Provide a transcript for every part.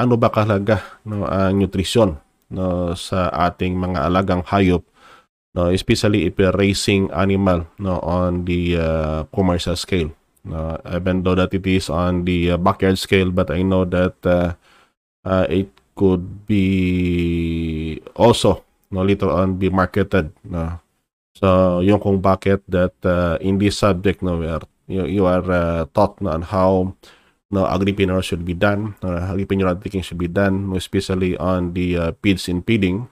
gaano ba kahalaga no ang nutrisyon no sa ating mga alagang hayop no especially if you're raising animal no on the uh, commercial scale no? Even though that it is on the uh, backyard scale but I know that uh, uh, it could be also no later on be marketed no? So yung kung bakit that uh, in this subject no where you, you are uh, taught no, on how no agripreneur should be done uh, agripreneur thinking should be done especially on the uh, feeds and feeding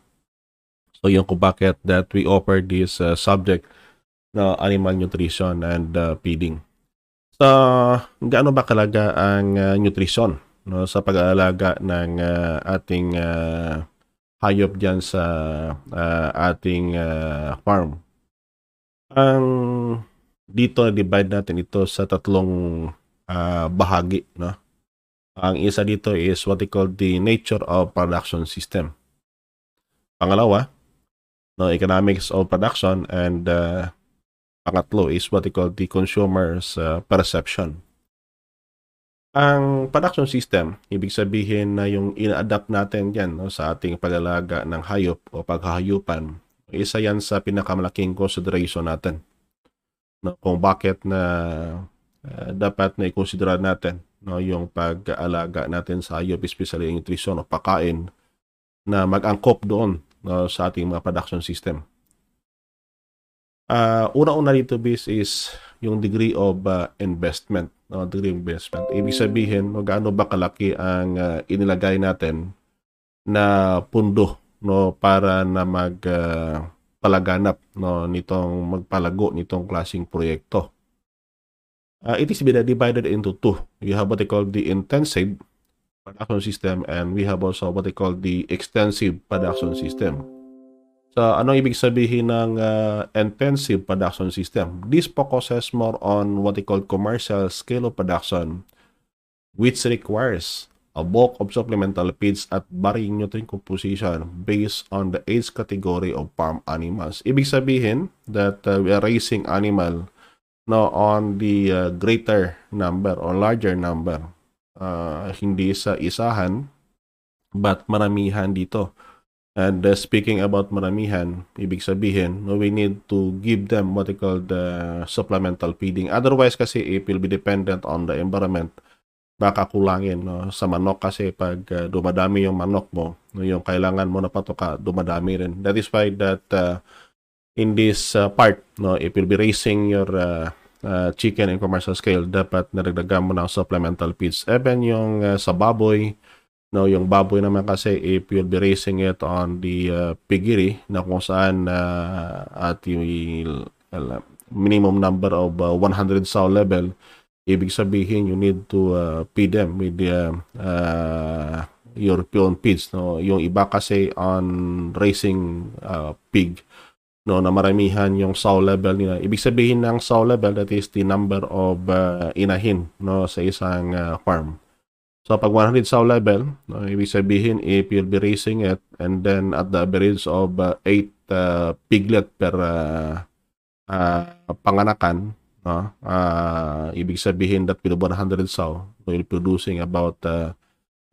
So yung kung bakit that we offer this uh, subject na animal nutrition and uh, feeding. So, gaano ba kalaga ang uh, nutrition no, sa pag-aalaga ng uh, ating uh, hayop diyan sa uh, ating uh, farm? Ang dito divide natin ito sa tatlong uh, bahagi, no? Ang isa dito is what we call the nature of production system. Pangalawa, no economics of production and uh, pangatlo is what we call the consumer's uh, perception. Ang production system, ibig sabihin na yung ina-adapt natin yan no, sa ating pag-alaga ng hayop o paghahayupan, isa yan sa pinakamalaking consideration natin. No, kung bakit na uh, dapat na i-consider natin no, yung pag-alaga natin sa hayop, especially yung nutrition o pakain, na mag-angkop doon no, sa ating mga production system. Uh, una-una dito bis is yung degree of uh, investment. No, degree of investment. Ibig sabihin, no, gaano ba kalaki ang uh, inilagay natin na pundo no para na mag uh, palaganap no nitong magpalago nitong klasing proyekto. Uh, it is divided into two. You have what they call the intensive production system and we have also what they call the extensive production system. So, anong ibig sabihin ng uh, intensive production system? This focuses more on what they call commercial scale of production which requires a bulk of supplemental feeds at varying nutrient composition based on the age category of farm animals. Ibig sabihin that uh, we are raising animal no, on the uh, greater number or larger number uh, hindi sa isahan but maramihan dito. And uh, speaking about maramihan, ibig sabihin, no, we need to give them what they call the supplemental feeding. Otherwise kasi it will be dependent on the environment. Baka kulangin no? sa manok kasi pag uh, dumadami yung manok mo, no, yung kailangan mo na patoka, dumadami rin. That is why that uh, in this uh, part, no, it will be raising your uh, uh, chicken in commercial scale, dapat naragdagan mo ng supplemental feeds. Even yung uh, sa baboy, no, yung baboy naman kasi if you'll be raising it on the uh, piggery na kung saan uh, at yung uh, minimum number of uh, 100 sow level, ibig sabihin you need to uh, feed them with the uh, uh, European feeds. No? Yung iba kasi on raising uh, pig, no na maramihan yung sow level nila. Ibig sabihin ng sow level that is the number of uh, inahin no sa isang uh, farm. So pag 100 sow level, no, ibig sabihin if you'll be raising it and then at the average of uh, 8 uh, piglet per uh, uh, panganakan, no, uh, ibig sabihin that with 100 sow, so you're producing about uh,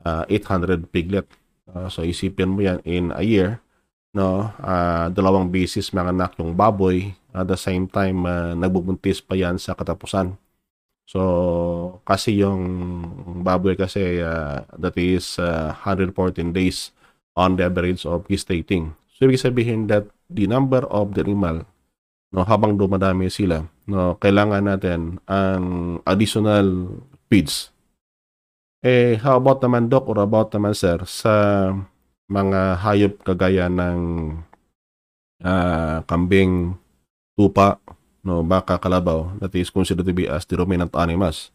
uh, 800 piglet. Uh, so isipin mo yan in a year, no? Uh, dalawang beses mga anak yung baboy. At the same time uh, nagbubuntis pa yan sa katapusan. So kasi yung baboy kasi uh, that is uh, 114 days on the average of gestating. So ibig sabihin that the number of the animal no habang dumadami sila no kailangan natin ang additional feeds. Eh how about naman doc or about naman sir sa mga hayop kagaya ng uh, kambing, tupa, no, baka, kalabaw, that is considered to be as the ruminant animals.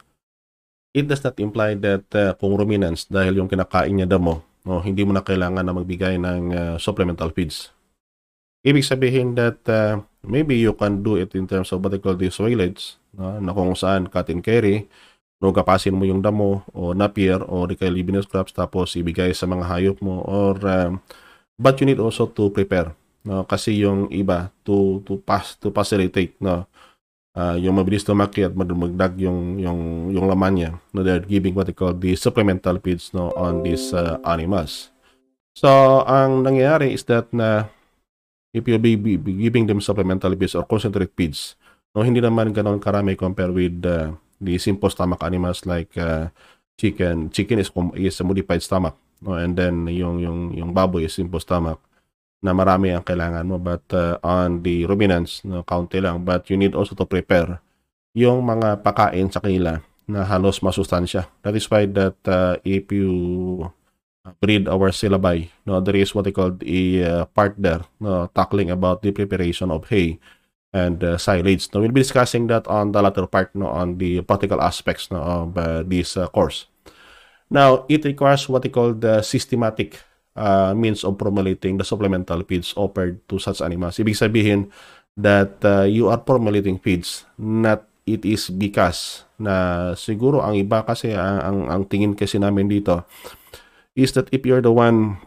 It does not imply that uh, kung ruminants, dahil yung kinakain niya damo, no, hindi mo na kailangan na magbigay ng uh, supplemental feeds. Ibig sabihin that uh, maybe you can do it in terms of what they call the soilage, no, na kung saan cut and carry, no, kapasin mo yung damo o napier o di kaya libinous crops tapos ibigay sa mga hayop mo or um, but you need also to prepare no? Kasi yung iba to to pass to facilitate no? Uh, yung mabilis lumaki at magdag yung yung yung laman niya no? They're giving what they call the supplemental feeds no on these uh, animals. So ang nangyayari is that na if you be, be, be giving them supplemental feeds or concentrate feeds no? Hindi naman ganoon karami compare with uh, the simple stomach animals like uh, chicken chicken is is a modified stomach no? And then yung yung yung baboy is simple stomach na marami ang kailangan mo. But uh, on the ruminants no kaunti lang. But you need also to prepare yung mga pakain sa kanila na halos masustansya. That is why that uh, if you breed our syllabi no there is what they call a uh, part there no tackling about the preparation of hay and uh, silage no we'll be discussing that on the latter part no on the practical aspects no of uh, this uh, course now it requires what they call the systematic uh, means of formulating the supplemental feeds offered to such animals. Ibig sabihin that uh, you are formulating feeds, not it is because na siguro ang iba kasi ang, ang, ang tingin kasi namin dito is that if you're the one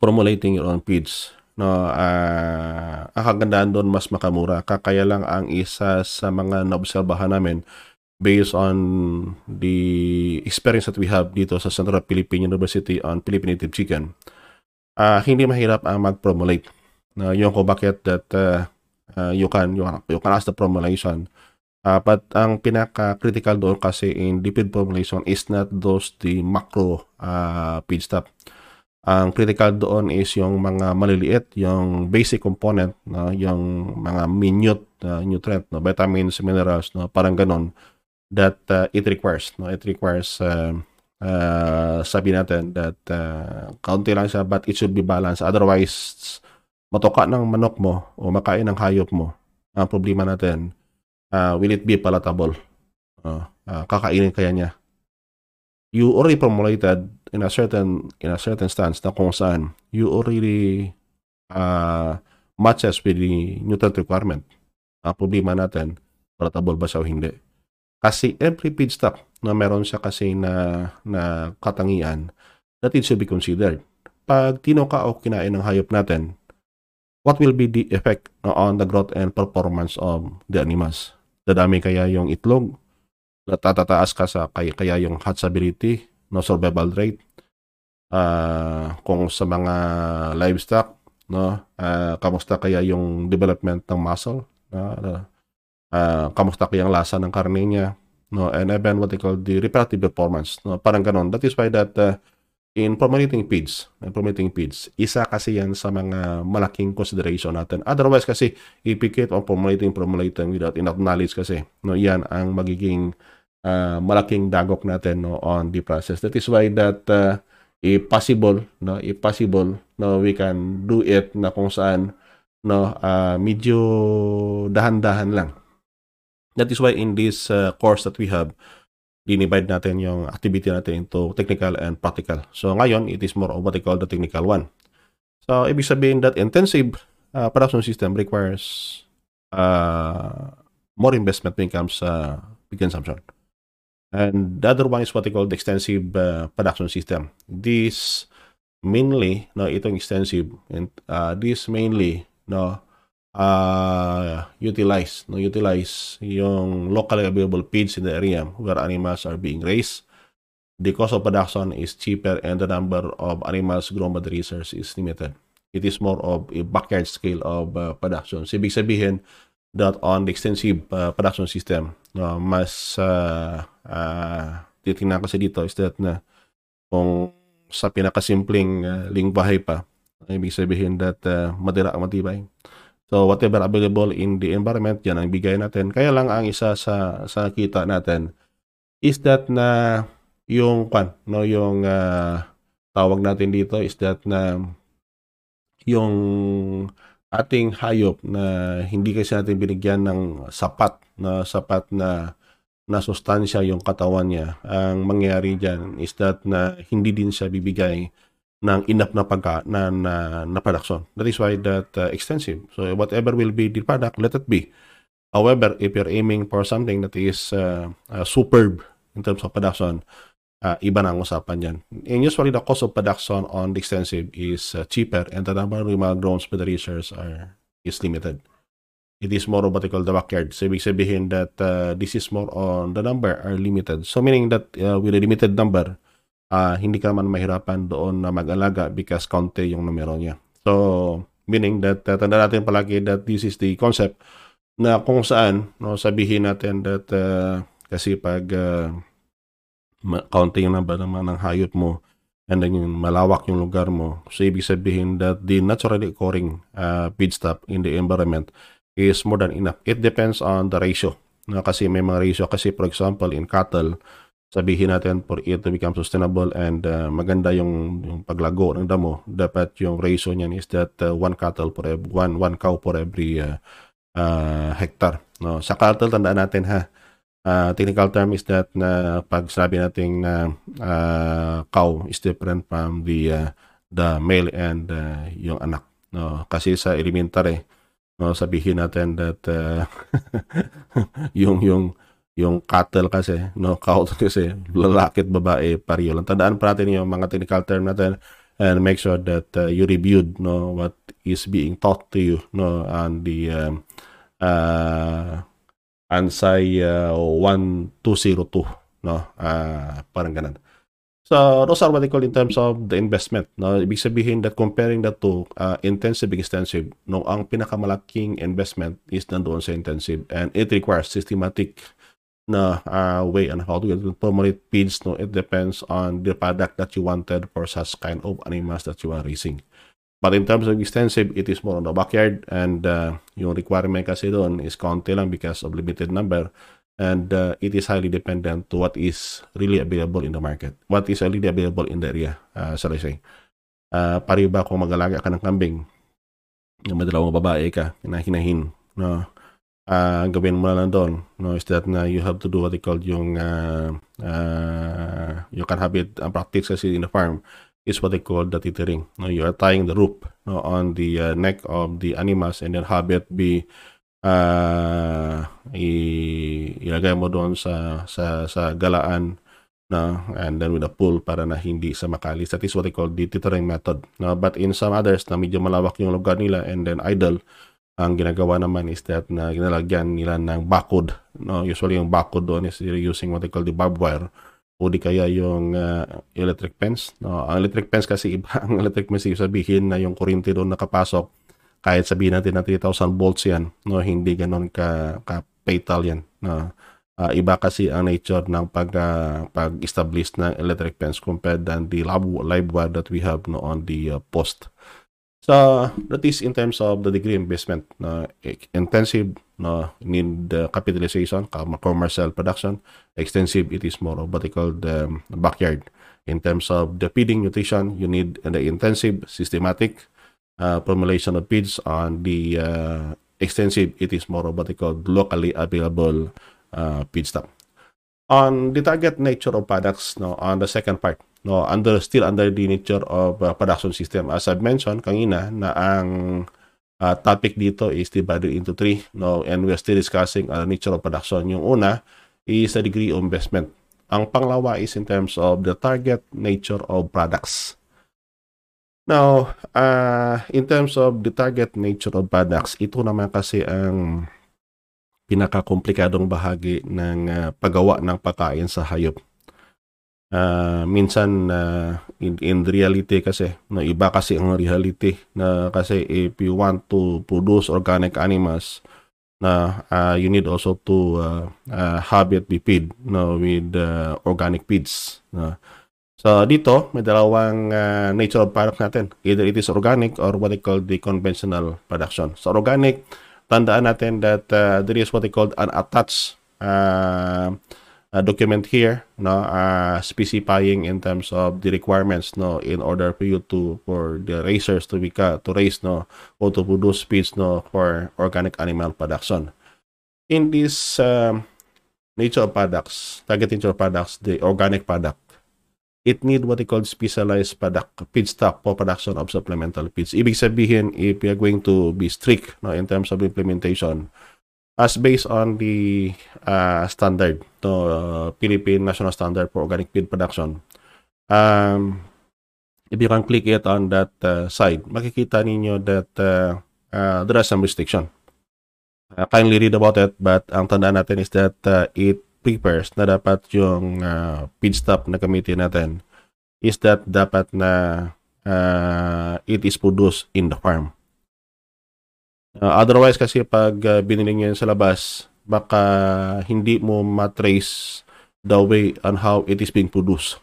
formulating your own feeds, no, uh, ang kagandaan doon mas makamura. Kakaya lang ang isa sa mga naobserbahan namin based on the experience that we have dito sa Central Philippine University on Philippine Native Chicken, uh, hindi mahirap ang mag-promulate. Uh, yung ko bakit that uh, uh, you can you, you can ask the formulation. Uh, but ang pinaka-critical doon kasi in lipid formulation is not those the macro uh, feedstuff. Ang critical doon is yung mga maliliit, yung basic component, no, yung mga minute uh, nutrient, no, vitamins, minerals, no, parang ganon that uh, it requires. No? It requires, uh, uh, sabi natin, that uh, kaunti lang siya but it should be balanced. Otherwise, matoka ng manok mo o makain ng hayop mo, ang problema natin, uh, will it be palatable? Uh, uh, kakainin kaya niya? You already formulated in a certain in a certain stance na kung saan you already uh, matches with the nutrient requirement. Ang problema natin, palatable ba siya o hindi? Kasi every feedstock na meron siya kasi na, na katangian that it should be considered. Pag tinuka o kinain ng hayop natin, what will be the effect on the growth and performance of the animals? Dadami kaya yung itlog? Tatataas ka sa kaya, kaya yung hatchability, no survival rate? Uh, kung sa mga livestock, no, uh, kamusta kaya yung development ng muscle? Uh, uh, kamusta kayang lasa ng karne niya, no, and even what they call the reproductive performance, no, parang ganon. That is why that uh, in formulating feeds, in formulating feeds, isa kasi yan sa mga malaking consideration natin. Otherwise kasi, keep on formulating, formulating without enough knowledge kasi, no, yan ang magiging uh, malaking dagok natin no, on the process. That is why that uh, if possible, no, if possible, no, we can do it na kung saan no, uh, medyo dahan-dahan lang That is why in this uh, course that we have, dinivide natin yung activity natin into technical and practical. So ngayon, it is more of what I call the technical one. So ibig sabihin that intensive uh, production system requires uh, more investment when it comes sa uh, big consumption. And the other one is what I call the extensive uh, production system. This mainly, no, itong extensive, and uh, this mainly, no, uh, utilize no utilize yung locally available feeds in the area where animals are being raised. The cost of production is cheaper and the number of animals grown by the research is limited. It is more of a backyard scale of uh, production. So ibig sabihin that on the extensive uh, production system no, mas uh, uh, titingnan kasi dito is that na kung sa pinakasimpleng uh, lingwahe pa ibig sabihin that uh, madira matibay So whatever available in the environment, yan ang bigay natin. Kaya lang ang isa sa sa kita natin is that na yung kwan, no, yung uh, tawag natin dito is that na yung ating hayop na hindi kasi natin binigyan ng sapat na sapat na na sustansya yung katawan niya. Ang mangyayari diyan is that na hindi din siya bibigay ng enough na pagka na, na, na production. That is why that uh, extensive. So whatever will be the product, let it be. However, if you're aiming for something that is uh, uh, superb in terms of production, uh, iba na ang usapan yan. And usually the cost of production on the extensive is uh, cheaper and the number of mga drones by the researchers are is limited. it is more of what they call the backyard. So, ibig sabihin that uh, this is more on the number are limited. So, meaning that uh, with a limited number, uh, hindi ka man mahirapan doon na mag-alaga because konti yung numero niya. So, meaning that uh, tanda natin palagi that this is the concept na kung saan no, sabihin natin that uh, kasi pag uh, kaunti yung number naman ng hayop mo and then yung malawak yung lugar mo, so ibig sabihin that the naturally occurring uh, feedstuff in the environment is more than enough. It depends on the ratio. No, kasi may mga ratio kasi for example in cattle, sabihin natin for it to become sustainable and uh, maganda yung, yung paglago ng damo, dapat yung ratio niyan is that uh, one cattle for every, one, one cow for every uh, uh, hectare. No, sa cattle tandaan natin ha. Uh, technical term is that na pag sabi natin na uh, cow is different from the uh, the male and uh, yung anak. No, kasi sa elementary no sabihin natin that uh, yung yung yung cattle kasi no cow kasi lalaki at babae pareho lang tandaan pa natin yung mga technical term natin and make sure that uh, you reviewed no what is being taught to you no on the um, uh, ANSI uh, 1202 no uh, parang ganun So, those are what they call in terms of the investment. No? Ibig sabihin that comparing that to uh, intensive extensive, no, ang pinakamalaking investment is nandoon sa intensive and it requires systematic na uh, way on how to formulate feeds. No? It depends on the product that you wanted for such kind of animals that you are raising. But in terms of extensive, it is more on the backyard and uh, yung requirement kasi doon is konti lang because of limited number and uh, it is highly dependent to what is really available in the market. What is really available in the area, uh, shall I say. Uh, pari ba kung mag-alaga ka ng kambing, yung may dalawang babae ka, hinahinahin, no? Uh, gawin mo na lang doon, no? Is that na you have to do what they call yung, uh, uh, you can have it, ang practice kasi in the farm, is what they call the tethering. No? You are tying the rope no, on the uh, neck of the animals and then have it be uh, ilagay mo doon sa sa sa galaan na and then with a pull para na hindi sa makalis. That is what they call the tethering method. No, but in some others na medyo malawak yung lugar nila and then idle, ang ginagawa naman is that na ginalagyan nila ng bakod. No, usually yung bakod doon is using what they call the barbed wire o di kaya yung uh, electric fence. No, ang electric fence kasi iba ang electric fence sabihin na yung kuryente doon nakapasok kahit sabihin natin na 3,000 volts yan, no, hindi ganoon ka, ka yan. No. Uh, iba kasi ang nature ng pag, uh, pag-establish ng electric fence compared than the live, live wire that we have no, on the uh, post. So, that is in terms of the degree investment. No, intensive, no, need uh, capitalization, commercial production. Extensive, it is more of what they call the backyard. In terms of the feeding nutrition, you need the intensive, systematic, uh, formulation of feeds on the uh, extensive, it is more of what they call locally available uh, feedstock. On the target nature of products, no, on the second part, no, under still under the nature of uh, production system, as I've mentioned kanina, na ang uh, topic dito is divided into three, no, and we are still discussing uh, nature of production. Yung una is the degree of investment. Ang panglawa is in terms of the target nature of products. Now, uh, in terms of the target nature of products, ito naman kasi ang pinakakomplikadong bahagi ng uh, paggawa ng pagkain sa hayop. Uh, minsan uh, in, in reality kasi no, iba kasi ang reality na kasi if you want to produce organic animals na uh, you need also to uh, uh, have it be feed no, with uh, organic feeds no. So dito, may dalawang uh, nature of product natin. Either it is organic or what they call the conventional production. So organic, tandaan natin that uh, there is what they call an attached uh, uh, document here, no, uh, specifying in terms of the requirements, no, in order for you to for the racers to be to raise, no, or to produce feeds, no, for organic animal production. In this um, nature products, target nature products, the organic product it need what they call specialized product feedstock for production of supplemental feeds. Ibig sabihin, if you're going to be strict no, in terms of implementation, as based on the uh, standard, the uh, Philippine National Standard for Organic Feed Production, um, if you can click it on that uh, side, makikita ninyo that uh, uh, there are some restriction. uh, kindly read about it but ang tandaan natin is that uh, it prepares na dapat yung uh, feedstock na gamitin natin is that dapat na uh, it is produced in the farm. Uh, otherwise kasi pag uh, binili nyo sa labas, baka hindi mo matrace the way on how it is being produced.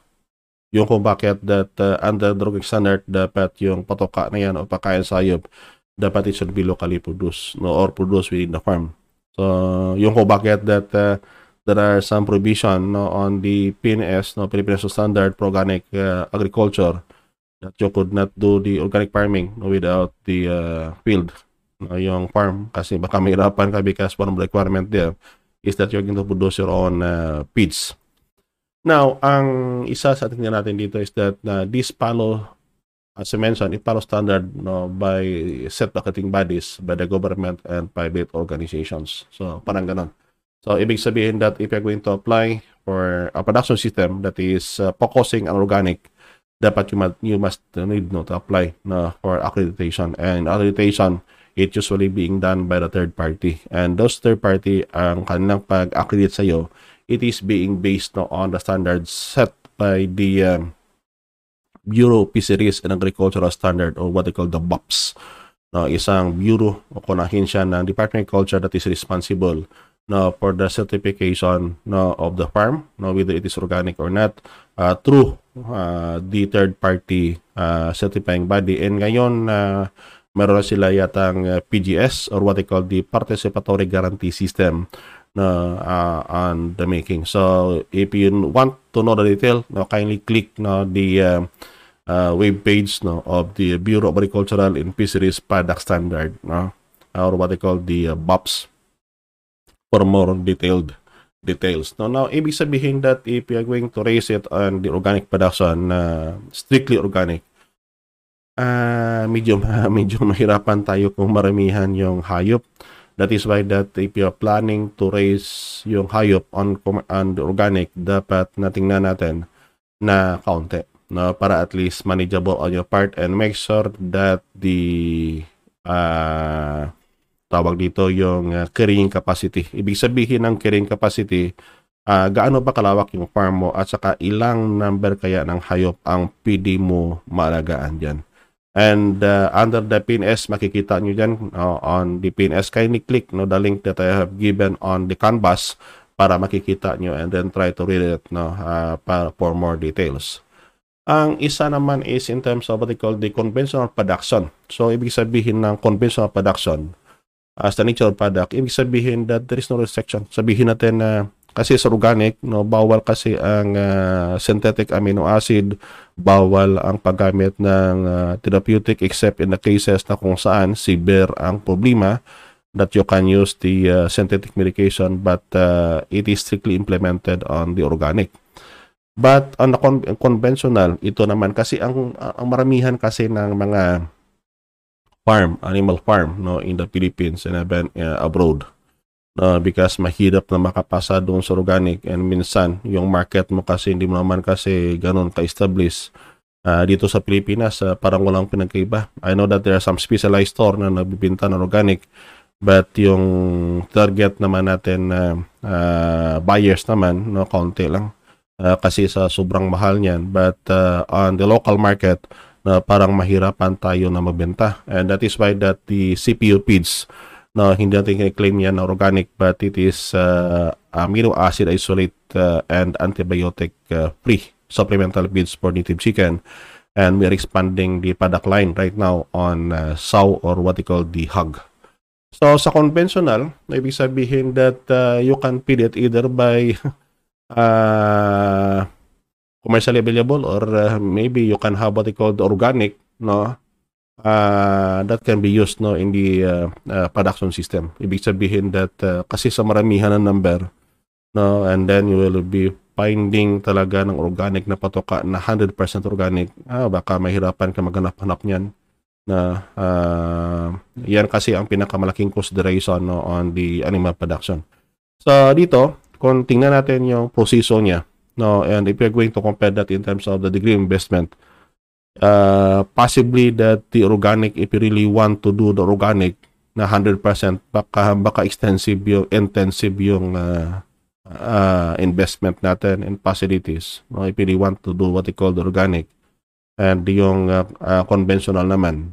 Yung kung bakit that uh, under drug standard dapat yung patoka na yan o pakain sayop dapat it should be locally produced no, or produced within the farm. So, yung kung bakit that uh, there are some provision no, on the PNS, no, Philippine Standard for Organic uh, Agriculture, that you could not do the organic farming no, without the uh, field, no, yung farm, kasi baka mahirapan ka because one of the requirement there is that you're going to produce your own uh, feeds. Now, ang isa sa tingnan natin dito is that uh, this follow, as I mentioned, it follows standard no, by set marketing bodies, by the government and private organizations. So, parang ganon. So, ibig sabihin that if you're going to apply for a production system that is uh, focusing on organic, dapat you must, you must need no, to apply no, for accreditation. And accreditation, it usually being done by the third party. And those third party, ang kanilang pag-accredit sa iyo, it is being based no, on the standards set by the um, Bureau of Fisheries and Agricultural Standard or what they call the BOPS. No, isang bureau o kunahin siya ng Department of Culture that is responsible no, for the certification no, of the farm, no, whether it is organic or not, uh, through uh, the third party uh, certifying body. And ngayon, uh, meron sila yatang uh, PGS or what they call the Participatory Guarantee System na uh, on the making. So, if you want to know the detail, no, kindly click no, the uh, uh, web page no, of the Bureau of Agricultural and Fisheries Product Standard no, or what they call the uh, BOPS for more detailed details. No, now, ibig sabihin that if you are going to raise it on the organic production, uh, strictly organic, uh, medyo, medyo mahirapan tayo kung maramihan yung hayop. That is why that if you are planning to raise yung hayop on, on organic, dapat natingnan natin na kaunti no, para at least manageable on your part and make sure that the uh, tawag dito yung uh, carrying capacity. Ibig sabihin ng carrying capacity, uh, gaano ba kalawak yung farm mo at saka ilang number kaya ng hayop ang pwede mo maalagaan dyan. And uh, under the PNS, makikita nyo dyan uh, on the PNS, kindly click no, the link that I have given on the canvas para makikita nyo and then try to read it no, uh, para, for more details. Ang isa naman is in terms of what they call the conventional production. So, ibig sabihin ng conventional production, as the nature product, ibig sabihin that there is no restriction. Sabihin natin na kasi sa organic, no, bawal kasi ang uh, synthetic amino acid, bawal ang paggamit ng uh, therapeutic except in the cases na kung saan severe ang problema that you can use the uh, synthetic medication but uh, it is strictly implemented on the organic. But on the con- conventional, ito naman kasi ang, ang maramihan kasi ng mga farm, animal farm no in the Philippines and even uh, abroad. Uh, because mahirap na makapasa doon sa organic and minsan yung market mo kasi hindi mo naman kasi ganun ka-establish uh, dito sa Pilipinas uh, parang walang pinagkaiba. I know that there are some specialized store na nagbibinta ng organic but yung target naman natin na uh, uh, buyers naman no konti lang uh, kasi sa sobrang mahal niyan but uh, on the local market na parang mahirapan tayo na mabenta. And that is why that the CPU feeds na hindi natin claim yan na organic but it is uh, amino acid isolate uh, and antibiotic uh, free supplemental feeds for native chicken and we are expanding the product line right now on uh, sow or what we call the hog. So sa conventional, ibig sabihin that uh, you can feed it either by uh, commercially available or uh, maybe you can have what they call the organic no uh, that can be used no in the uh, uh, production system ibig sabihin that uh, kasi sa maramihan ng number no and then you will be finding talaga ng organic na patoka na 100% organic ah, baka mahirapan ka maghanap-hanap niyan na uh, yan kasi ang pinakamalaking consideration no, on the animal production. So dito, kung tingnan natin yung proseso niya, No, and if you're going to compare that in terms of the degree investment, uh, possibly that the organic, if you really want to do the organic, na 100% baka baka extensive yung intensive yung uh, uh, investment natin in facilities no? If we want to do what we call the organic and yung uh, uh, conventional naman.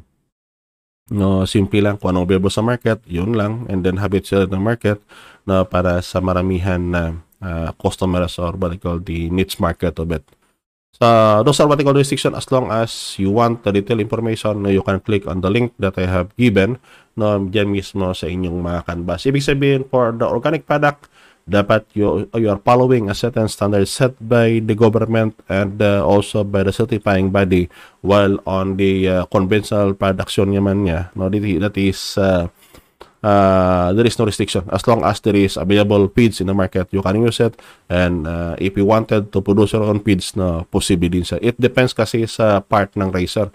No simple lang kung anong available sa market yun lang and then have it sell the market no? Para sa maramihan na uh, customers or what they call the niche market of it So, those are what call restriction as long as you want the detailed information, you can click on the link that I have given no, dyan mismo sa inyong mga canvas. Ibig sabihin, for the organic product, dapat you, you are following a certain standard set by the government and uh, also by the certifying body while on the uh, conventional production naman niya, no, that is uh, uh, there is no restriction. As long as there is available feeds in the market, you can use it. And uh, if you wanted to produce your own feeds, na posible din siya. It depends kasi sa part ng racer.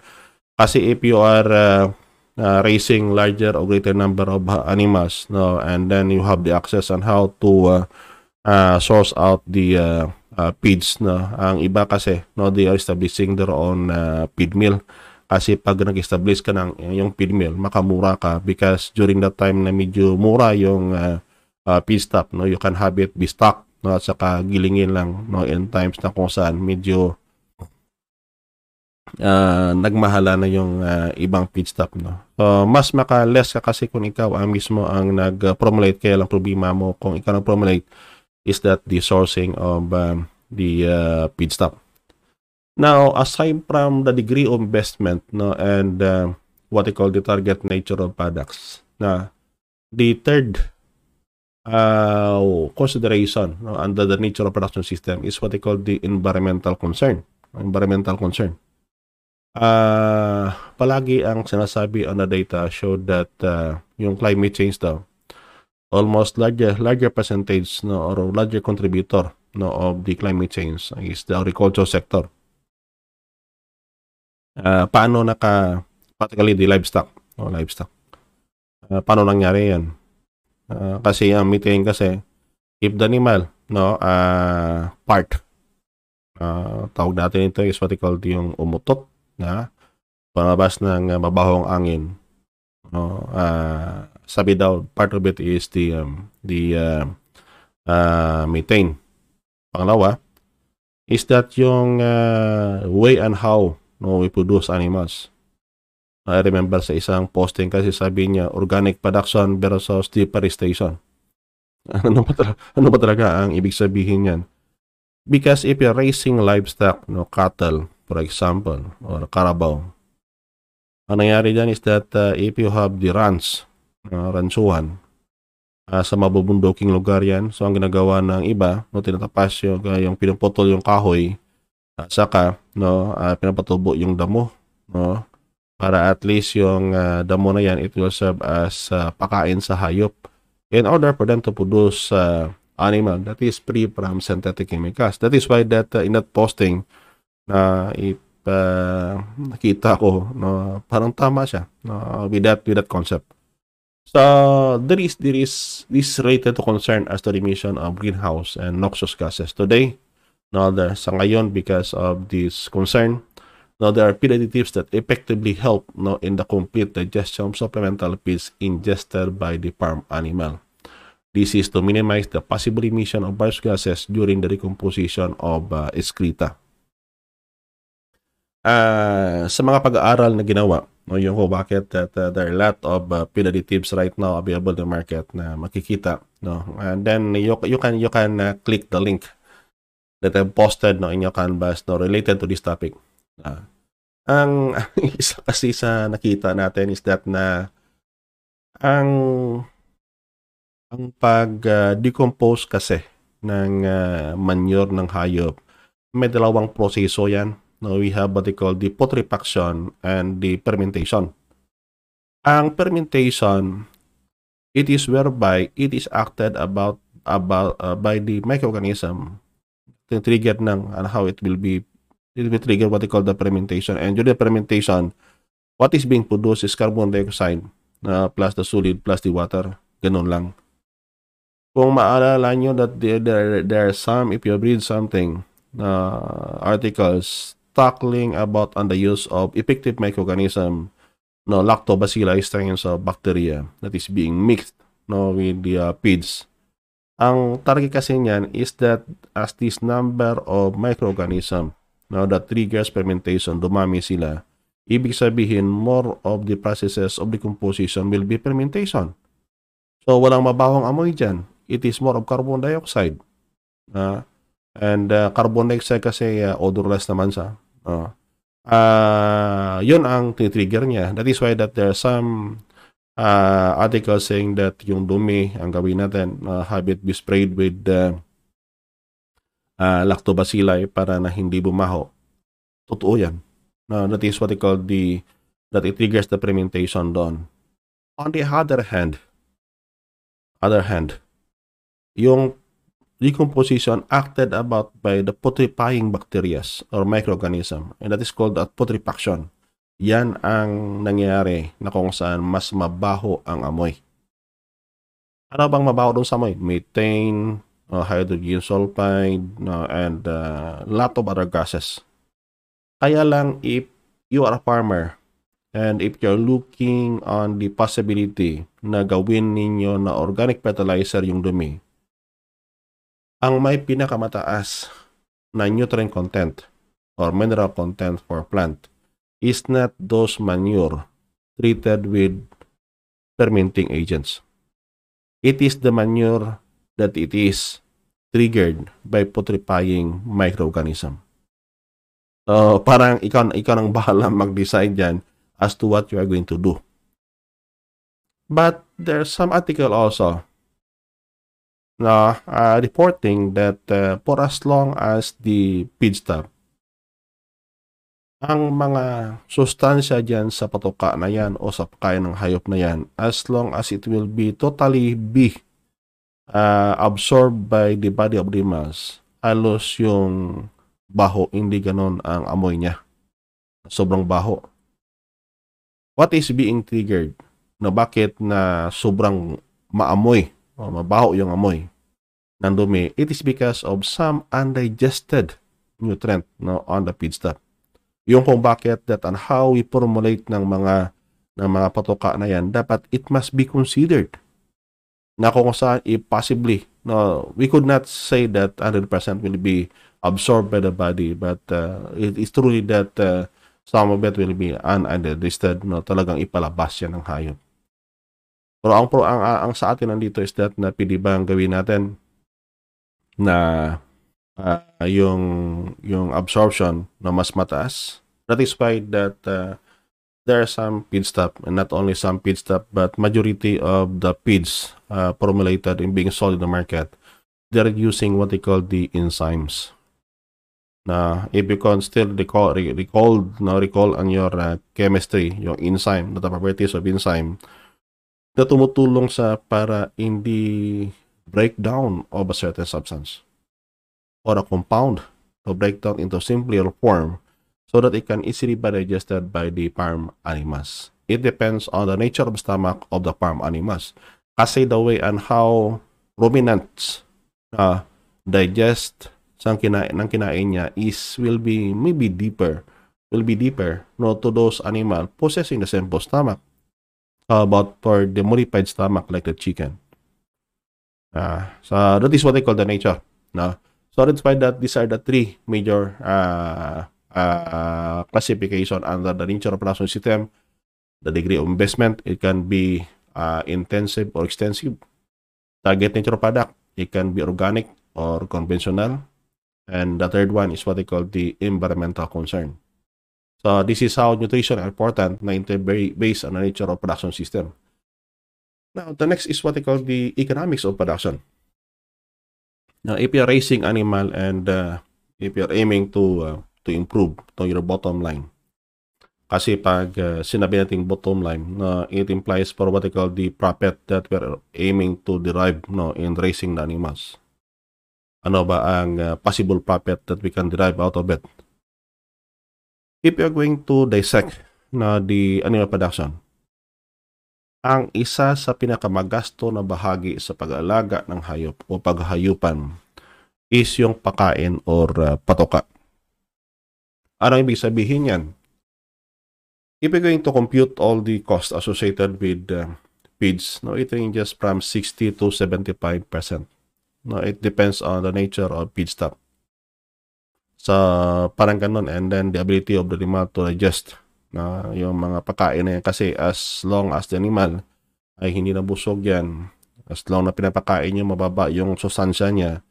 Kasi if you are uh, uh, raising larger or greater number of animals, no, and then you have the access on how to uh, uh, source out the uh, uh, feeds, no. Ang iba kasi, no, they are establishing their own uh, feed mill kasi pag nag-establish ka ng yung feed mill, makamura ka because during that time na medyo mura yung uh, uh, feed stop, no, you can have it be stock, no, at saka gilingin lang, no, in times na kung saan medyo uh, nagmahala na yung uh, ibang feed stop, no. So, mas maka-less ka kasi kung ikaw ang mismo ang nag-promulate, kaya lang problema mo kung ikaw nag-promulate is that the sourcing of um, the uh, feed stop. Now, aside from the degree of investment no, and uh, what they call the target nature of products, na the third uh, consideration no, under the nature of production system is what they call the environmental concern. Environmental concern. Uh, palagi ang sinasabi on the data showed that uh, yung climate change daw almost larger larger percentage no or larger contributor no of the climate change is the agriculture sector uh, paano naka particularly the livestock. O oh, livestock. Uh, paano nangyari yan? Uh, kasi ang methane kasi if the animal no uh, part uh, tawag natin ito is what we call yung umutot na palabas ng mabahong angin. No uh, sabi daw part of it is the um, the uh, uh, methane. Pangalawa is that yung uh, way and how no, we produce animals. I remember sa isang posting kasi sabi niya organic production versus deforestation. ano ba talaga, ano ba talaga ang ibig sabihin niyan? Because if you're raising livestock, no, cattle, for example, or carabao, ang nangyari dyan is that uh, if you have the ranch, uh, ransuhan, uh, sa mabubundoking lugar yan, so ang ginagawa ng iba, no, tinatapas yung, uh, yung pinuputol yung kahoy, at saka, no, uh, pinapatubo yung damo, no, para at least yung uh, damo na yan, it will serve as uh, pakain sa hayop in order for them to produce uh, animal that is free from synthetic chemicals. That is why that uh, in that posting na uh, if uh, nakita ko, no, parang tama siya no, with that with that concept. So there is there is this rated to concern as to the emission of greenhouse and noxious gases today. Now, there, sa ngayon, because of this concern, now there are additives that effectively help no, in the complete digestion of supplemental feeds ingested by the farm animal. This is to minimize the possible emission of various gases during the decomposition of uh, excreta. Uh, sa mga pag-aaral na ginawa, no, yung ko bakit that uh, there are a lot of uh, additives right now available in the market na makikita, no. And then you, you can you can uh, click the link that I've posted no, in your canvas no, related to this topic. Uh, ang, isa kasi sa nakita natin is that na ang ang pag-decompose uh, kasi ng uh, manure ng hayop, may dalawang proseso yan. No, we have what they call the putrefaction and the fermentation. Ang fermentation, it is whereby it is acted about about uh, by the microorganism trigger ng uh, how it will be it will trigger what they call the fermentation. And during the fermentation what is being produced is carbon dioxide uh, plus the solid plus the water. Ganun lang. Kung maalala nyo that there, there, there are some if you read something uh, articles tackling about on the use of effective microorganism no, lactobacilli strains of bacteria that is being mixed no, with the uh, feeds. Ang target kasi niyan is that as this number of microorganism no, that triggers fermentation, dumami sila, ibig sabihin more of the processes of decomposition will be fermentation. So, walang mabawang amoy dyan. It is more of carbon dioxide. Uh, and uh, carbon dioxide kasi uh, odorless naman siya. Uh, uh, yun ang trigger niya. That is why that there are some uh, articles saying that yung dumi ang gawin natin, uh, have it be sprayed with uh, uh, lactobacilli para na hindi bumaho. Totoo yan. Uh, that is what they call the, that it triggers the fermentation doon. On the other hand, other hand, yung decomposition acted about by the putrefying bacteria or microorganism and that is called a putrefaction. Yan ang nangyayari na kung saan mas mabaho ang amoy. Ano bang mabaho doon sa amoy? Methane, uh, hydrogen sulfide, uh, and uh, lot of other gases. Kaya lang if you are a farmer And if you're looking on the possibility na gawin ninyo na organic fertilizer yung dumi, ang may pinakamataas na nutrient content or mineral content for plant is not those manure treated with fermenting agents. It is the manure that it is triggered by putrefying microorganism. So, parang ikaw, ikaw nang bahala mag-decide dyan as to what you are going to do. But there's some article also na uh, reporting that uh, for as long as the feedstock, ang mga sustansya dyan sa patuka na yan o sa pagkain ng hayop na yan, as long as it will be totally be uh, absorbed by the body of the mass, halos yung baho, hindi ganon ang amoy niya. Sobrang baho what is being triggered? Na bakit na sobrang maamoy o mabaho yung amoy ng dumi? It is because of some undigested nutrient no, on the feedstock. Yung kung bakit that and how we formulate ng mga ng mga patoka na yan, dapat it must be considered na kung saan if possibly no we could not say that 100% will be absorbed by the body but uh, it is truly that uh, some of it will be unadjusted, no? Talagang ipalabas yan ng hayop. Pero ang, ang, ang sa atin nandito is that na pwede ba ang gawin natin na uh, yung, yung absorption na mas mataas. That is why that uh, there are some feed stop, and not only some feed stop, but majority of the feeds uh, formulated and being sold in the market, they're using what they call the enzymes na if you can still recall, recall, no, recall on your uh, chemistry, yung enzyme, the properties of enzyme, na tumutulong sa para hindi breakdown of a certain substance or a compound to break down into simpler form so that it can easily be digested by the farm animals. It depends on the nature of stomach of the farm animals. Kasi the way and how ruminants uh, digest sa kinain ng kinain niya is will be maybe deeper will be deeper no to those animal possessing the simple stomach but for the modified stomach like the chicken uh, so that is what they call the nature no so why that these are the three major uh, uh, classification under the nature of production system the degree of investment it can be uh, intensive or extensive target nature product it can be organic or conventional And the third one is what they call the environmental concern. So this is how nutrition are important na based on the nature of production system. Now, the next is what they call the economics of production. Now, if you're raising animal and uh, if you're aiming to uh, to improve to your bottom line, kasi pag uh, sinabi natin bottom line, no, it implies for what they call the profit that we're aiming to derive no, in raising the animals ano ba ang uh, possible profit that we can derive out of it. If you're going to dissect na the animal production, ang isa sa pinakamagasto na bahagi sa pag-aalaga ng hayop o paghayupan is yung pakain or uh, patoka. Ano ibig sabihin yan? if we're going to compute all the costs associated with uh, feeds, no, it ranges from 60 to 75%. No, it depends on the nature of feedstock. So, parang ganun. And then the ability of the animal to digest na yung mga pagkain na yan. Kasi as long as the animal ay hindi nabusog yan, as long na pinapakain nyo, mababa yung sustansya niya,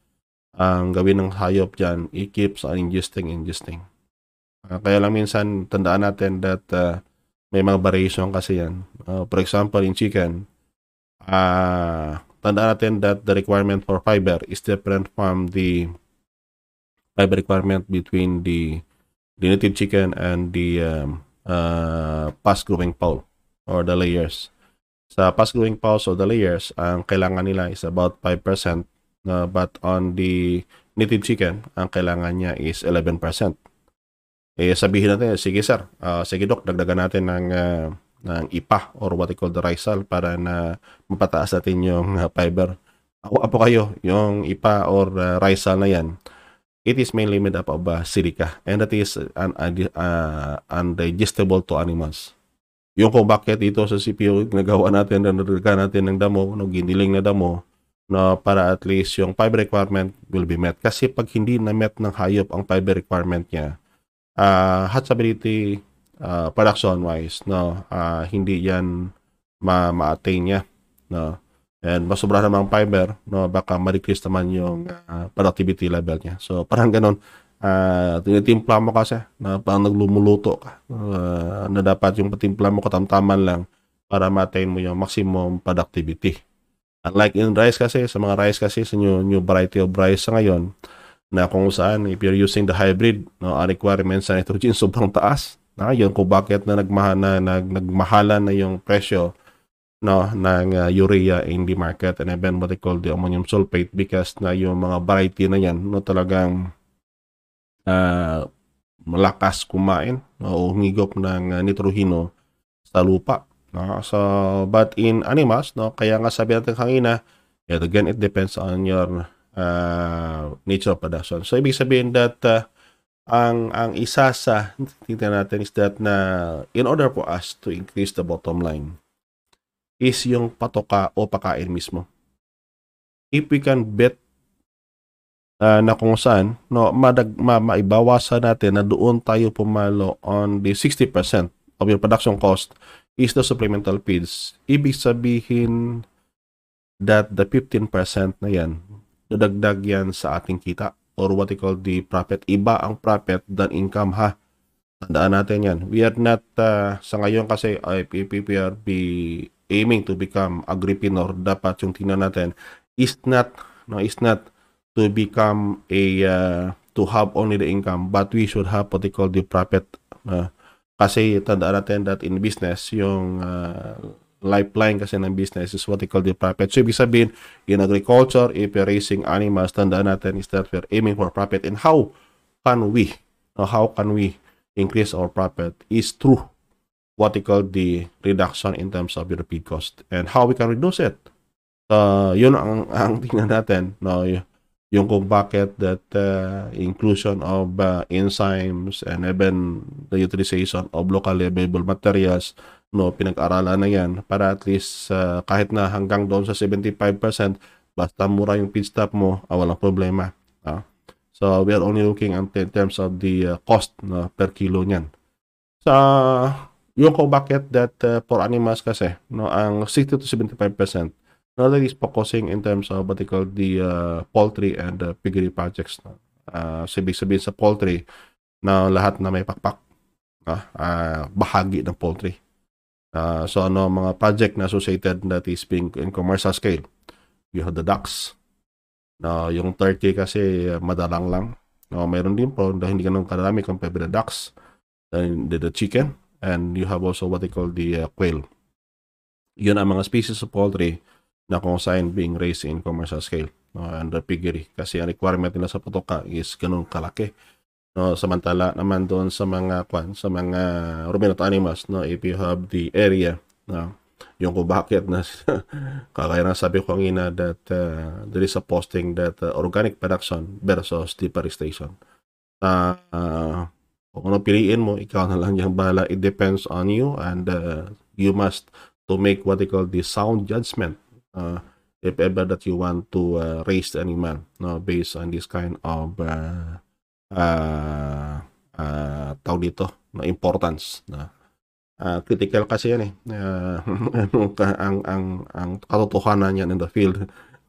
ang gawin ng hayop dyan, it keeps on ingesting, ingesting. Uh, kaya lang minsan, tandaan natin that uh, may mga variation kasi yan. Uh, for example, in chicken, uh, tandaan natin that the requirement for fiber is different from the fiber requirement between the, the native chicken and the um, uh, fast-growing fowl or the layers. Sa fast-growing fowls or the layers, ang kailangan nila is about 5%, uh, but on the native chicken, ang kailangan niya is 11%. Eh, sabihin natin, sige sir, uh, sige dok, dagdagan natin ng, uh, ng IPA or what we call the rice para na mapataas natin yung uh, fiber. Ako po kayo, yung IPA or uh, rice na yan, it is mainly made up of uh, silica and that is un, uh, undigestible to animals. Yung kung bakit ito sa CPU nagawa natin na nagdaga natin ng damo, no, giniling na damo, no, para at least yung fiber requirement will be met. Kasi pag hindi na met ng hayop ang fiber requirement niya, uh, hatchability uh, production wise, no, uh, hindi yan ma-attain niya. No and masobra naman fiber, no, baka ma-decrease naman yung uh, productivity level niya. So, parang ganun, uh, tinitimpla mo kasi na parang naglumuluto ka uh, na dapat yung patimpla mo katamtaman lang para ma-attain mo yung maximum productivity. Unlike in rice kasi, sa mga rice kasi, sa new, new variety of rice sa ngayon, na kung saan, if you're using the hybrid, no, ang requirements sa nitrogen sobrang taas. Na, yun kung bakit na, nagmahal, na nag, nagmahala na yung presyo no ng uh, urea in the market. And even what they call the ammonium sulfate because na yung mga variety na yan no talagang uh, malakas kumain no, o humigop ng uh, nitrohino sa lupa no. So but in animals no kaya nga sabi natin kanina yet again it depends on your uh, nature of production. So ibig sabihin that uh, ang ang isa sa tingnan natin is that na in order for us to increase the bottom line is yung patoka o pakain mismo. If we can bet uh, na kung saan no madag, ma, maibawasan natin na doon tayo pumalo on the 60% of your production cost is the supplemental feeds. Ibig sabihin that the 15% na yan, dadagdag yan sa ating kita or what we call the profit. Iba ang profit than income ha. Tandaan natin yan. We are not, uh, sa ngayon kasi, IPP, we aiming to become agripreneur, dapat yung tingnan natin is not no is not to become a uh, to have only the income but we should have what they call the profit uh, kasi tandaan natin that in business yung uh, lifeline kasi ng business is what they call the profit. So, ibig sabihin, in agriculture, if you're raising animals, tandaan natin is that we're aiming for profit. And how can we, or how can we increase our profit is through what we call the reduction in terms of your feed cost and how we can reduce it. Uh, yun ang, ang tingnan natin, no? yung kung bakit that uh, inclusion of uh, enzymes and even the utilization of locally available materials, no, pinag-aralan na yan para at least uh, kahit na hanggang doon sa 75%, basta mura yung feedstock mo, ah, walang problema. Uh, so, we are only looking at in terms of the uh, cost no, per kilo niyan. Sa yung kung bakit that uh, for animals kasi, no, ang 60 to 75% no, that is focusing in terms of what they call the uh, poultry and uh, piggery projects. No. Uh, sabi sabihin sa poultry na lahat na may pakpak, no, uh, bahagi ng poultry. Uh, so ano mga project na associated that is being in commercial scale. You have the ducks. No, yung turkey kasi uh, madalang lang. No, mayroon din po dahil hindi ganun karami compared with the ducks. Then the, the chicken, and you have also what they call the uh, quail. Yun ang mga species of poultry na kung saan being raised in commercial scale no, under piggery kasi ang requirement nila sa putoka is ganun kalaki. No, samantala naman doon sa mga kwan, sa mga ruminant animals, no, if you have the area, no, yung kung bakit na kagaya na sabi ko kanina that uh, there is a posting that uh, organic production versus deforestation. Uh, uh, Kung ano piliin mo, ikaw na lang yung bala. It depends on you and uh, you must to make what they call the sound judgment. Uh, if ever that you want to uh, raise the animal no, based on this kind of uh, uh, uh, tawag dito, na importance na uh, critical kasi yan eh. Uh, ang, ang, ang katotohanan yan in the field.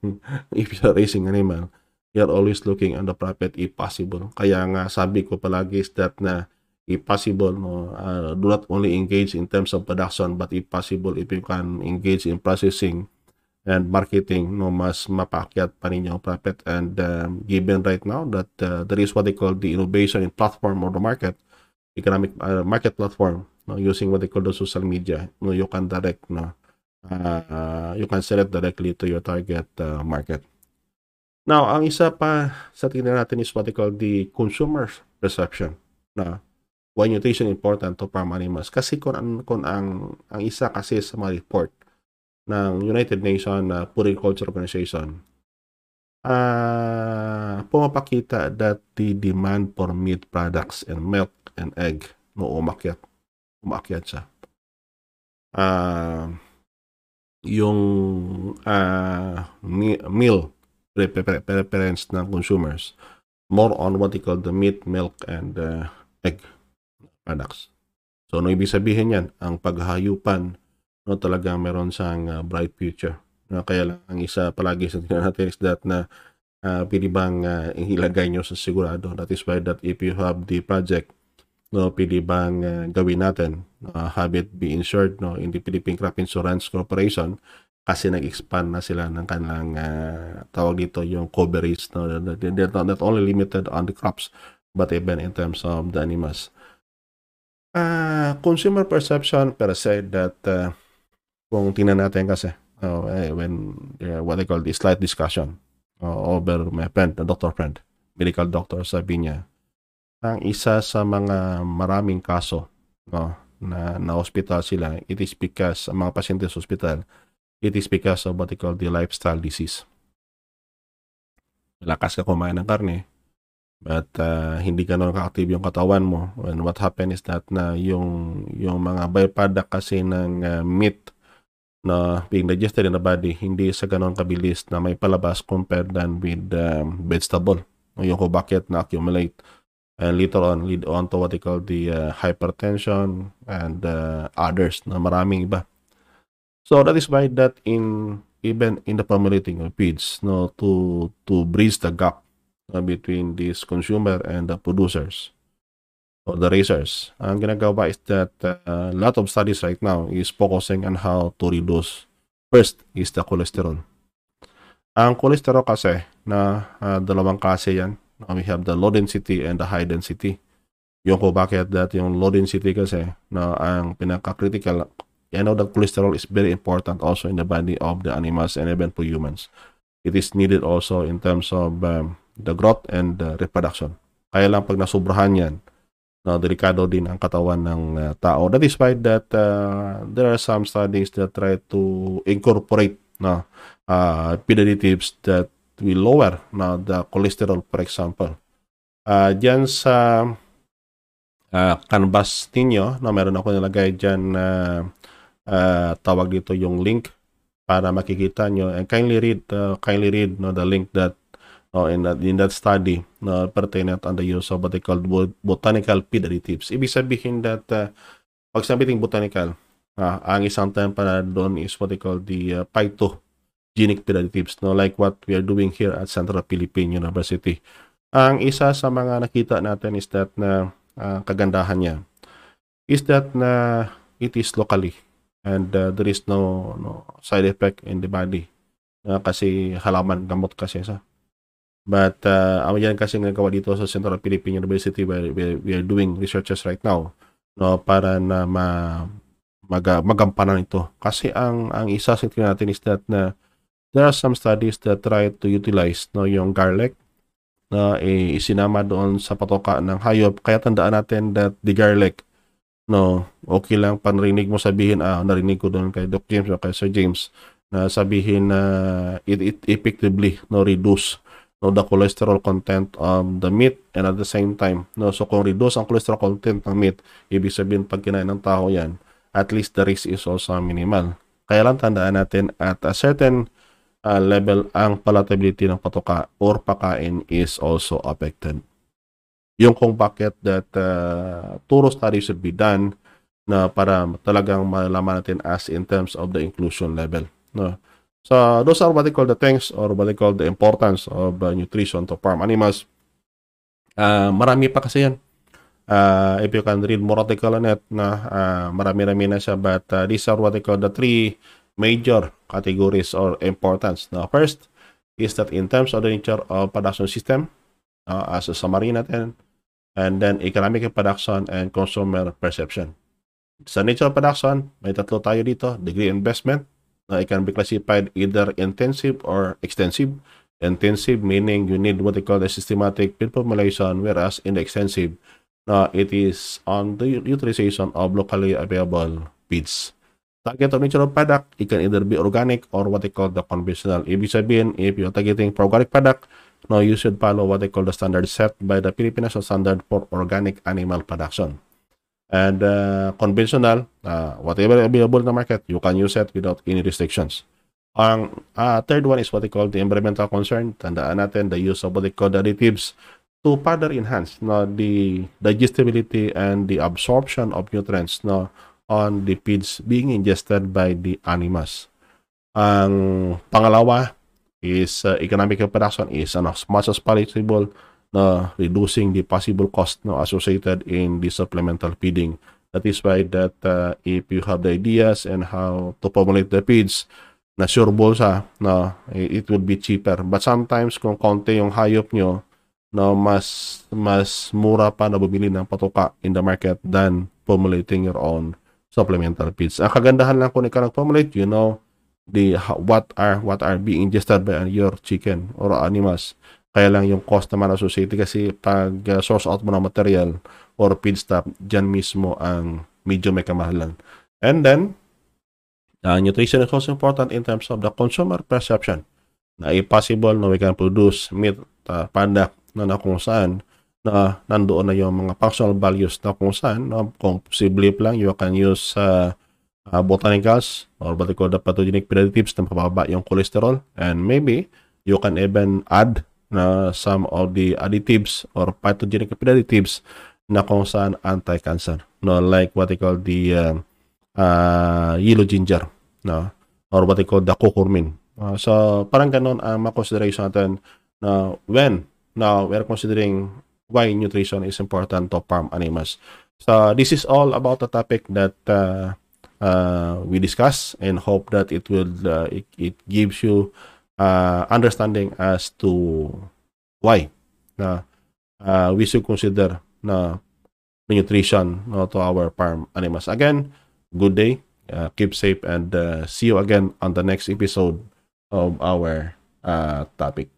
if you're raising animal, you're always looking on the profit if possible. Kaya nga sabi ko palagi is that na if possible, no, uh, do not only engage in terms of production, but if possible, if you can engage in processing and marketing, no, mas mapakyat pa ninyo ang profit. And um, given right now that uh, there is what they call the innovation in platform or the market, economic uh, market platform, no, using what they call the social media, no, you can direct, no, uh, you can sell it directly to your target uh, market. Now, ang isa pa sa tingnan natin is what they call the consumer perception. Na why nutrition important to farm animals? Kasi kung, kung ang, ang isa kasi sa mga report ng United Nations uh, Food and Culture Organization, uh, pumapakita that the demand for meat products and milk and egg no umakyat. Umakyat siya. Uh, yung uh, meal preference ng consumers more on what they call the meat, milk, and uh, egg products. So, ano ibig sabihin yan? Ang paghayupan no, talagang meron siyang uh, bright future. No, kaya lang ang isa palagi sa tingnan natin is that na uh, pili bang uh, ilagay nyo sa sigurado. That is why that if you have the project, no, pili bang uh, gawin natin, uh, have it be insured no, in the Philippine Crop Insurance Corporation kasi nag-expand na sila ng kanilang uh, tawag dito yung coverage. No? They're not, not only limited on the crops but even in terms of the animals. Uh, consumer perception per se that uh, kung tingnan natin kasi uh, when uh, what I call the slight discussion uh, over my friend, the doctor friend, medical doctor, sabi niya, ang isa sa mga maraming kaso no, na na hospital sila, it is because ang mga pasyente sa hospital, it is because of what they call the lifestyle disease. Lakas ka kumain ng karne, but uh, hindi naman ka-active yung katawan mo. And what happen is that na yung, yung mga byproduct kasi ng uh, meat na being digested in the body, hindi sa ganon kabilis na may palabas compared than with um, vegetable. Yung kung bakit na-accumulate and later on lead on to what they call the uh, hypertension and uh, others na maraming iba. So that is why that in even in the formulating of feeds no to to bridge the gap uh, between these consumer and the producers or the racers. Ang ginagawa is that uh, a lot of studies right now is focusing on how to reduce. First is the cholesterol. Ang cholesterol kasi na uh, dalawang klase yan. Uh, we have the low density and the high density. Yung ko bakit that yung low density kasi na ang pinaka-critical I know that cholesterol is very important also in the body of the animals and even for humans. It is needed also in terms of um, the growth and the reproduction. Kaya lang pag nasubrahan yan, no, delikado din ang katawan ng uh, tao. That is why that uh, there are some studies that try to incorporate no, uh, peditives that will lower no, the cholesterol, for example. Uh, diyan sa uh, canvas ninyo, no, meron ako nilagay diyan na uh, uh, tawag dito yung link para makikita nyo and kindly read uh, kindly read no the link that no, in that in that study no, pertinent on the use of what they call botanical feed additives. Ibig sabihin that uh, pag sabihin botanical, uh, ang isang term para doon is what they call the uh, phytogenic feed additives, no, like what we are doing here at Central Philippine University. Ang isa sa mga nakita natin is that na uh, kagandahan niya is that na it is locally and uh, there is no, no side effect in the body uh, kasi halaman gamot kasi sa But uh, yan kasi nagawa dito sa Central Philippine University where we, we are doing researches right now no para na ma mag, magampanan ito. Kasi ang ang isa sa natin is that na there are some studies that try to utilize no yung garlic na eh, isinama doon sa patoka ng hayop. Kaya tandaan natin that the garlic no okay lang. Panrinig mo sabihin ah narinig ko doon kay Doc James o kay Sir James na sabihin na uh, it, it effectively no reduce no the cholesterol content of the meat and at the same time no so kung reduce ang cholesterol content ng meat ibig sabihin pag kinain ng tao yan at least the risk is also minimal. Kaya lang tandaan natin at a certain uh, level ang palatability ng patuka or pakain is also affected yung kung bakit that uh, thorough study should be done na para talagang malalaman natin as in terms of the inclusion level no So those are what they call the things or what they call the importance of uh, nutrition to farm animals. Uh, marami pa kasi yan. Uh, if you can read more article on it, na uh, marami-rami na siya. But uh, these are what they call the three major categories or importance. Now, first is that in terms of the nature of production system, uh, as a summary natin, and then economic production and consumer perception. Sa nature of production, may tatlo tayo dito, degree investment, uh, it can be classified either intensive or extensive. Intensive meaning you need what they call a systematic pin formulation, whereas in the extensive, uh, it is on the utilization of locally available feeds. Target of natural product, it can either be organic or what they call the conventional. Ibig sabihin, if you're targeting for organic product, no, you should follow what they call the standard set by the Philippine National Standard for Organic Animal Production. And uh, conventional, uh, whatever available in the market, you can use it without any restrictions. Ang uh, third one is what they call the environmental concern. Tandaan natin the use of what they call the additives to further enhance no, the digestibility and the absorption of nutrients no, on the feeds being ingested by the animals. Ang pangalawa is uh, economic production is ano, as much as possible na reducing the possible cost no, associated in the supplemental feeding. That is why that uh, if you have the ideas and how to formulate the feeds na sureable sa, no, it will be cheaper. But sometimes kung konti yung hayop nyo, no, mas mas mura pa na bumili ng patuka in the market than formulating your own supplemental feeds. Ang kagandahan lang kung ikaw nag-formulate, you know, the what are what are being ingested by your chicken or animals kaya lang yung cost naman associated kasi pag uh, source out mo ng material or feedstock, dyan mismo ang medyo may kamahalan. And then, uh, nutrition is also important in terms of the consumer perception. Na possible na we can produce meat uh, product na, na kung saan na nandoon na yung mga functional values na kung saan no, kung posible lang you can use uh, uh, botanicals or what they call the pathogenic predators na mapababa yung cholesterol and maybe you can even add na some of the additives or pathogenic additives na kung saan anti-cancer. No, like what they call the uh, uh, yellow ginger, no, or what they call the curcumin. Uh, so parang ganun ang uh, consideration natin na when now we're considering why nutrition is important to farm animals. So this is all about the topic that uh, uh, we discuss and hope that it will uh, it, it gives you uh, understanding as to why na uh, we should consider na nutrition no, to our farm animals. Again, good day, uh, keep safe, and uh, see you again on the next episode of our uh, topic.